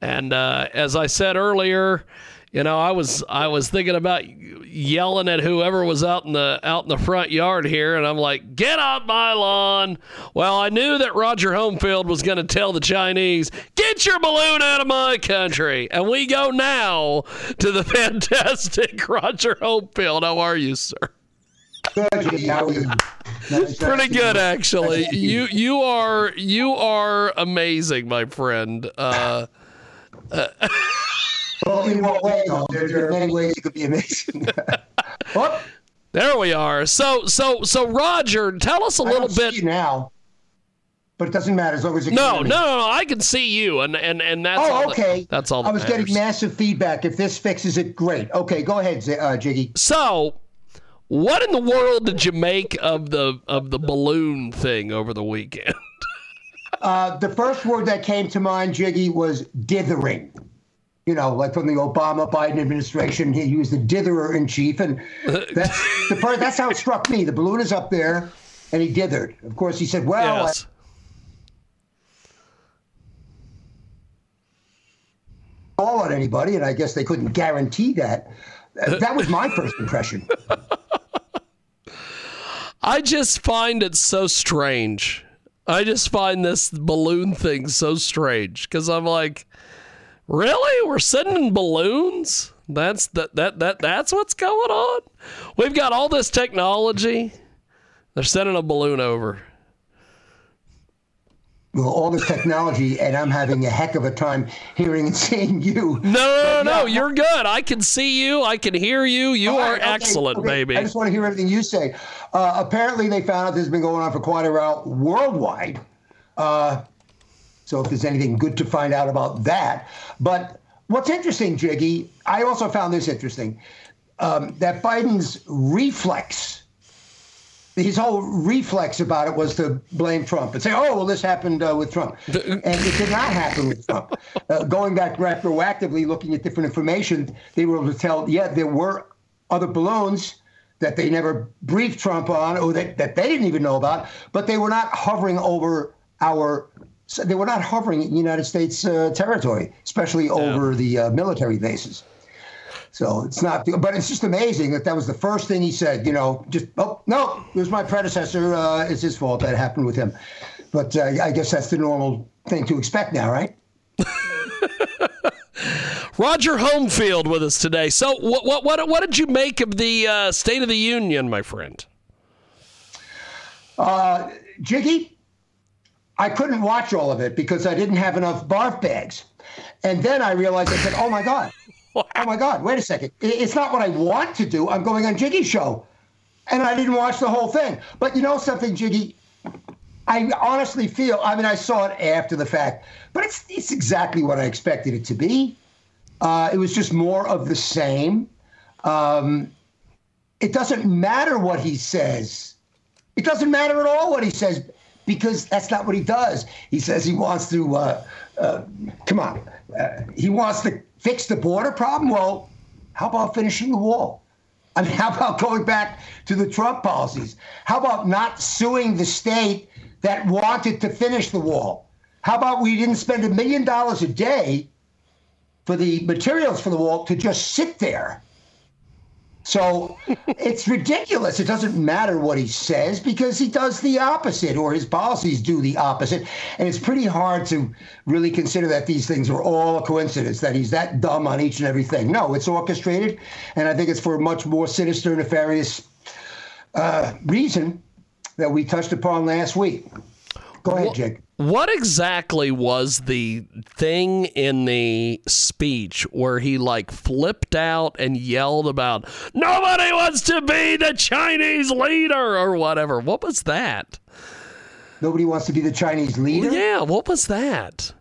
S8: And uh, as I said earlier, you know, I was I was thinking about yelling at whoever was out in the out in the front yard here, and I'm like, "Get out my lawn!" Well, I knew that Roger Homefield was going to tell the Chinese, "Get your balloon out of my country!" And we go now to the (laughs) fantastic Roger Homefield. How are you, sir? Pretty good, actually. You you are you are amazing, my friend. Uh, uh,
S17: Well, in what way, though? There, there are many ways you could be amazing. (laughs) what?
S8: There we are. So, so, so, Roger, tell us a little bit
S17: now. But it doesn't matter as long as you.
S8: No, no, no, no. I can see you, and and and that's
S17: Oh,
S8: all that-
S17: okay.
S8: that's all.
S17: I
S8: that
S17: was getting massive feedback. If this fixes it, great. Okay, go ahead, uh, Jiggy.
S8: So, what in the world did you make of the of the balloon thing over the weekend? (laughs)
S17: Uh, the first word that came to mind, Jiggy, was dithering. You know, like from the Obama Biden administration, he used the ditherer in chief, and (laughs) that's the part. That's how it struck me. The balloon is up there, and he dithered. Of course, he said, "Well,
S8: Yes.
S17: I call on anybody," and I guess they couldn't guarantee that. (laughs) That was my first impression.
S8: I just find it so strange. I just find this balloon thing so strange because I'm like, really? We're sending balloons? That's that that that that's what's going on. We've got all this technology. They're sending a balloon over.
S17: Well, all this technology, and I'm having a heck of a time hearing and seeing you.
S8: No, no, no, no, you're good. I can see you. I can hear you. You are
S17: okay,
S8: excellent,
S17: okay.
S8: baby.
S17: I just want to hear everything you say. Uh, apparently, they found out this has been going on for quite a while worldwide. Uh, so, if there's anything good to find out about that. But what's interesting, Jiggy, I also found this interesting um, that Biden's reflex, his whole reflex about it was to blame Trump and say, oh, well, this happened uh, with Trump. and it did not happen with Trump. Uh, going back retroactively, looking at different information, they were able to tell, yeah, there were other balloons that they never briefed Trump on or that, that they didn't even know about, but they were not hovering over our. They were not hovering in United States uh, territory, especially over the uh, military bases. So it's not, but it's just amazing that that was the first thing he said. You know, just oh no, it was my predecessor. Uh, it's his fault that happened with him. But uh, I guess that's the normal thing to expect now, right? (laughs)
S8: Roger Homefield with us today. So, what what what, what did you make of the uh, State of the Union, my friend?
S17: Uh, Jiggy, I couldn't watch all of it because I didn't have enough barf bags. And then I realized I said, "Oh my god, (laughs) oh my god, wait a second! It's not what I want to do. I'm going on Jiggy show." And I didn't watch the whole thing. But you know something, Jiggy? I honestly feel, I mean, I saw it after the fact, but it's, it's exactly what I expected it to be. Uh, it was just more of the same. Um, it doesn't matter what he says. It doesn't matter at all what he says because that's not what he does. He says he wants to, uh, uh, come on, uh, he wants to fix the border problem. Well, how about finishing the wall? I mean, (laughs) how about going back to the Trump policies? How about not suing the state that wanted to finish the wall? How about we didn't spend a million dollars a day for the materials for the wall to just sit there? So it's ridiculous. It doesn't matter what he says because he does the opposite, or his policies do the opposite. And it's pretty hard to really consider that these things are all a coincidence, that he's that dumb on each and everything. No, it's orchestrated. And I think it's for a much more sinister, nefarious uh, reason that we touched upon last week. Go ahead, Jake.
S8: What exactly was the thing in the speech where he like flipped out and yelled about nobody wants to be the Chinese leader or whatever? What was that?
S17: Nobody wants to be the Chinese leader?
S8: Yeah, what was that?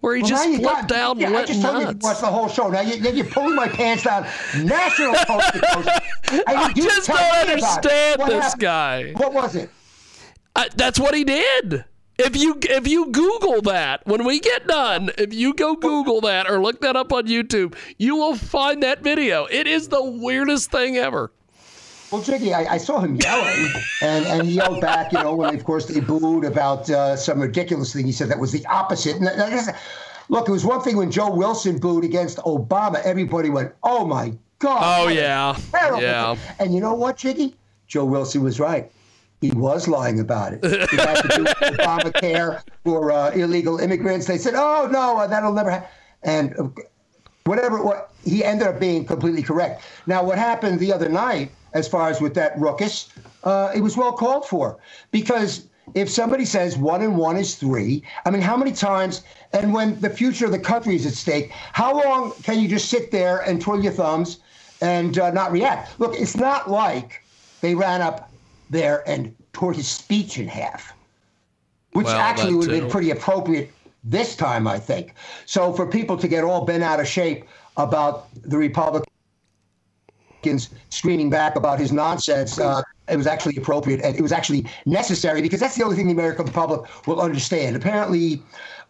S8: Where he
S17: Well,
S8: just flipped
S17: got-
S8: out
S17: yeah,
S8: and
S17: I just told you to
S8: nuts.
S17: watch the whole show. Now, you, you're pulling my pants down. National coast to coast. And
S8: I just don't
S17: me about it.
S8: understand this
S17: happened?
S8: guy.
S17: What was it?
S8: That's what he did. If you if you Google that when we get done, if you go Google that or look that up on YouTube, you will find that video. It is the weirdest thing ever.
S17: Well, Jiggy, I, I saw him yelling, and, and he yelled back, you know, when, of course, they booed about uh, some ridiculous thing he said that was the opposite. And is- look, it was one thing when Joe Wilson booed against Obama. Everybody went, oh, my God.
S8: Oh yeah, yeah.
S17: thing." And you know what, Jiggy? Joe Wilson was right. He was lying about it. It had to do Obamacare for uh, illegal immigrants. They said, oh, no, uh, that'll never happen. And uh, whatever what he ended up being completely correct. Now, what happened the other night, as far as with that ruckus, uh, it was well called for because if somebody says one and one is three, I mean, how many times? And when the future of the country is at stake, how long can you just sit there and twirl your thumbs and not react? Look, it's not like they ran up there and tore his speech in half which
S8: Well,
S17: actually would have been pretty appropriate this time, I think. So for people to get all bent out of shape about the Republicans screaming back about his nonsense, uh, it was actually appropriate and it was actually necessary because that's the only thing the American public will understand. Apparently,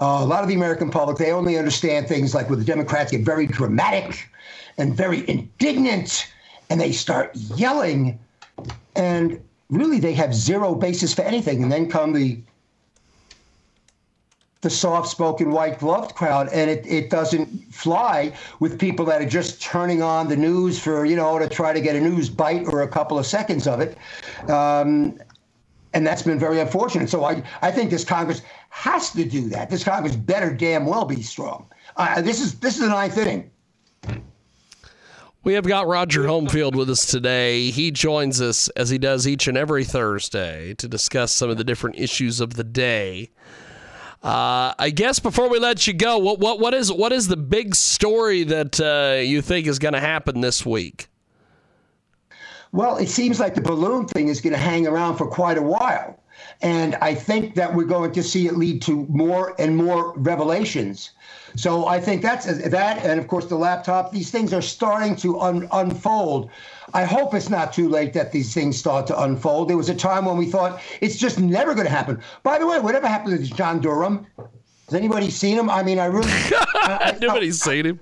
S17: uh, a lot of the American public they only understand things like when the Democrats get very dramatic and very indignant and they start yelling and really they have zero basis for anything. And then come the the soft-spoken white-gloved crowd and it, it doesn't fly with people that are just turning on the news for you know to try to get a news bite or a couple of seconds of it. Um, and that's been very unfortunate. So I, I think this congress has to do that. This congress better damn well be strong. Uh, this is this is the ninth inning
S8: We have got Roger Homefield with us today. He joins us as he does each and every Thursday to discuss some of the different issues of the day. Uh, I guess before we let you go, what what what is what is the big story that uh, you think is going to happen this week?
S17: Well, it seems like the balloon thing is going to hang around for quite a while. And I think that we're going to see it lead to more and more revelations. So I think that's that. And of course, the laptop, these things are starting to un- unfold. I hope it's not too late that these things start to unfold. There was a time when we thought it's just never going to happen. By the way, whatever happened to John Durham? Has anybody seen him? I mean, I really. I, (laughs)
S8: Nobody's seen him.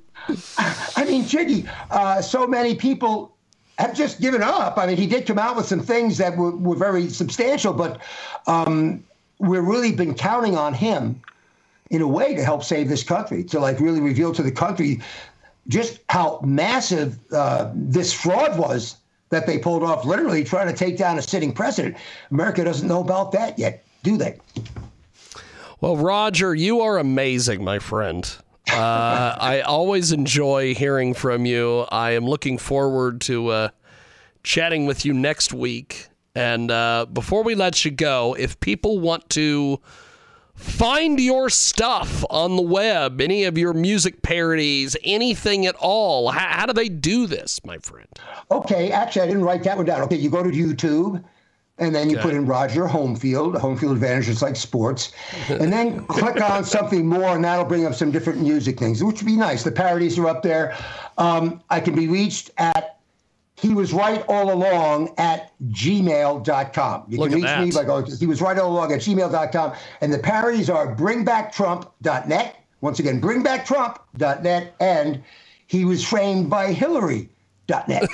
S17: I mean, Jiggy, uh, so many people have just given up. I mean, he did come out with some things that were, were very substantial, but um, we've really been counting on him in a way to help save this country, to like really reveal to the country just how massive uh, this fraud was that they pulled off, literally trying to take down a sitting president. America doesn't know about that yet, do they?
S8: Well, Roger, you are amazing, my friend. Uh, (laughs) I always enjoy hearing from you. I am looking forward to uh, chatting with you next week. And uh, before we let you go, if people want to find your stuff on the web, any of your music parodies, anything at all, how, how do they do this, my friend?
S17: Okay, actually, I didn't write that one down. Okay, you go to YouTube. And then you
S8: Okay.
S17: put in Roger Homefield, Homefield Advantage, just like sports. (laughs) And then click on something more, and that'll bring up some different music things, which would be nice. The parodies are up there. Um, I can be reached at he was right all along at gmail.com. You
S8: Look
S17: can reach me
S8: that.
S17: by going to he was right all along at gmail.com. And the parodies are bringbacktrump.net. Once again, bringbacktrump.net and he was framed by Hillary.net.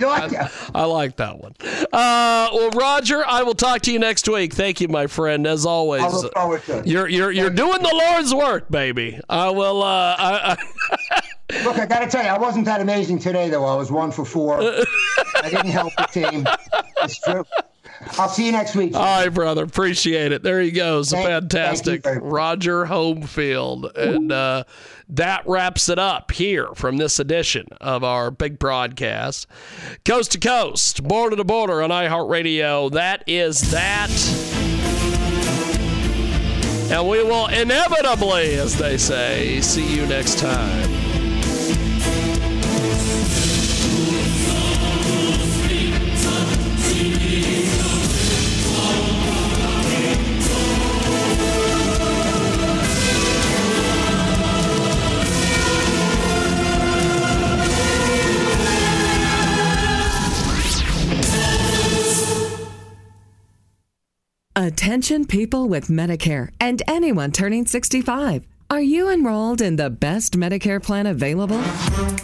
S17: like (laughs) that?
S8: I like that one. Uh, well, Roger, I will talk to you next week. Thank you, my friend. As always,
S17: I look forward to it.
S8: you're you're you're doing the Lord's work, baby. I will. Uh, I, I, (laughs)
S17: Look, I got to tell you, I wasn't that amazing today, though. I was one for four. I didn't help the team. It's true. I'll see you next week.
S8: all right, brother. Appreciate it. There he goes.
S17: Thank-
S8: Fantastic,
S17: thank you.
S8: Roger Homefield, and uh, that wraps it up here from this edition of our big broadcast, coast to coast, border to border on iHeartRadio. That is that. And we will inevitably, as they say, see you next time.
S3: Attention people with Medicare and anyone turning 65. Are you enrolled in the best Medicare plan available?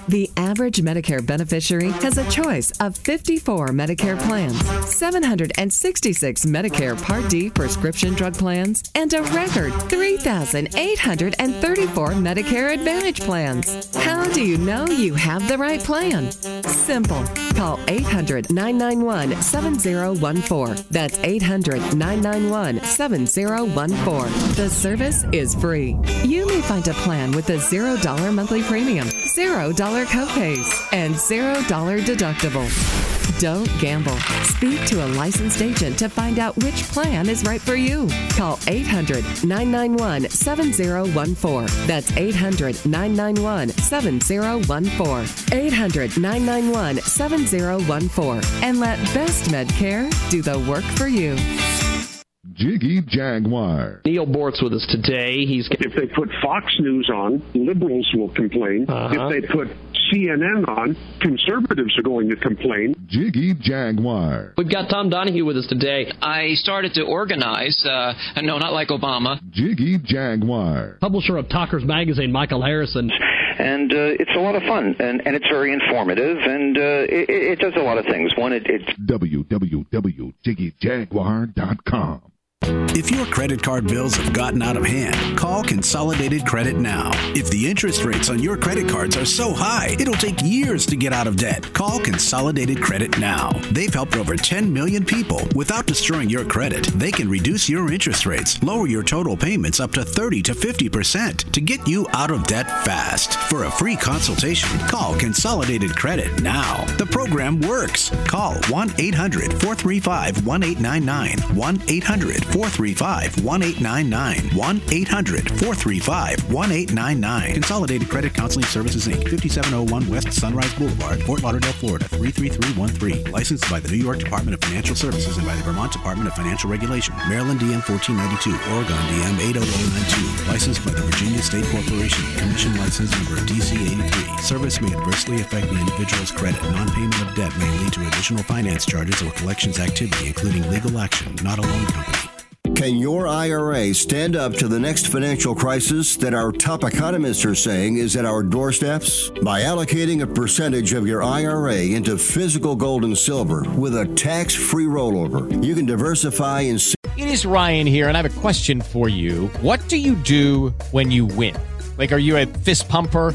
S3: The average Medicare beneficiary has a choice of 54 Medicare plans, 766 Medicare Part D prescription drug plans, and a record 3,834 Medicare Advantage plans. How do you know you have the right plan? Simple. Call 800 991 7014. That's 800 991 7014. The service is free. You may find a plan with a $0 monthly premium, $0 copays, and $0 deductible. Don't gamble. Speak to a licensed agent to find out which plan is right for you. Call 800 991 7014. That's 800 991 7014. 800 991 7014. And let Best Medcare do the work for you.
S6: Jiggy Jaguar.
S11: Neal Boortz with us today. He's
S18: If they put Fox News on, liberals will complain.
S11: Uh-huh.
S18: If they put CNN on, conservatives are going to complain.
S6: Jiggy Jaguar.
S11: We've got Tom Donahue with us today. I started to organize, uh, no, not like Obama.
S6: Jiggy Jaguar.
S19: Publisher of Talkers Magazine, Michael Harrison.
S20: and uh, it's a lot of fun, and, and it's very informative, and uh, it, it does a lot of things. One, it, it
S6: www.jiggyjaguar.com.
S4: If your credit card bills have gotten out of hand, call Consolidated Credit now. If the interest rates on your credit cards are so high, it'll take years to get out of debt. Call Consolidated Credit now. They've helped over 10 million people without destroying your credit. They can reduce your interest rates, lower your total payments up to 30 to 50% to get you out of debt fast. For a free consultation, call Consolidated Credit now. The program works. Call 1 800 435 1899. 1 800 435 1899. 1 800 435 1899. Consolidated Credit Counseling Services Inc., 5701 West Sunrise Boulevard, Fort Lauderdale, Florida, 33313. Licensed by the New York Department of Financial Services and by the Vermont Department of Financial Regulation. Maryland DM 1492, Oregon DM 80092. Licensed by the Virginia State Corporation. Commission license number DC 83. Service may adversely affect the individual's credit. Non-payment of debt may lead to additional finance charges or collections activity, including legal action, not a loan company.
S2: Can your IRA stand up to the next financial crisis that our top economists are saying is at our doorsteps? By allocating a percentage of your IRA into physical gold and silver with a tax free rollover, you can diversify and
S21: It is Ryan here, and I have a question for you. What do you do when you win?
S22: Like, are you a fist pumper,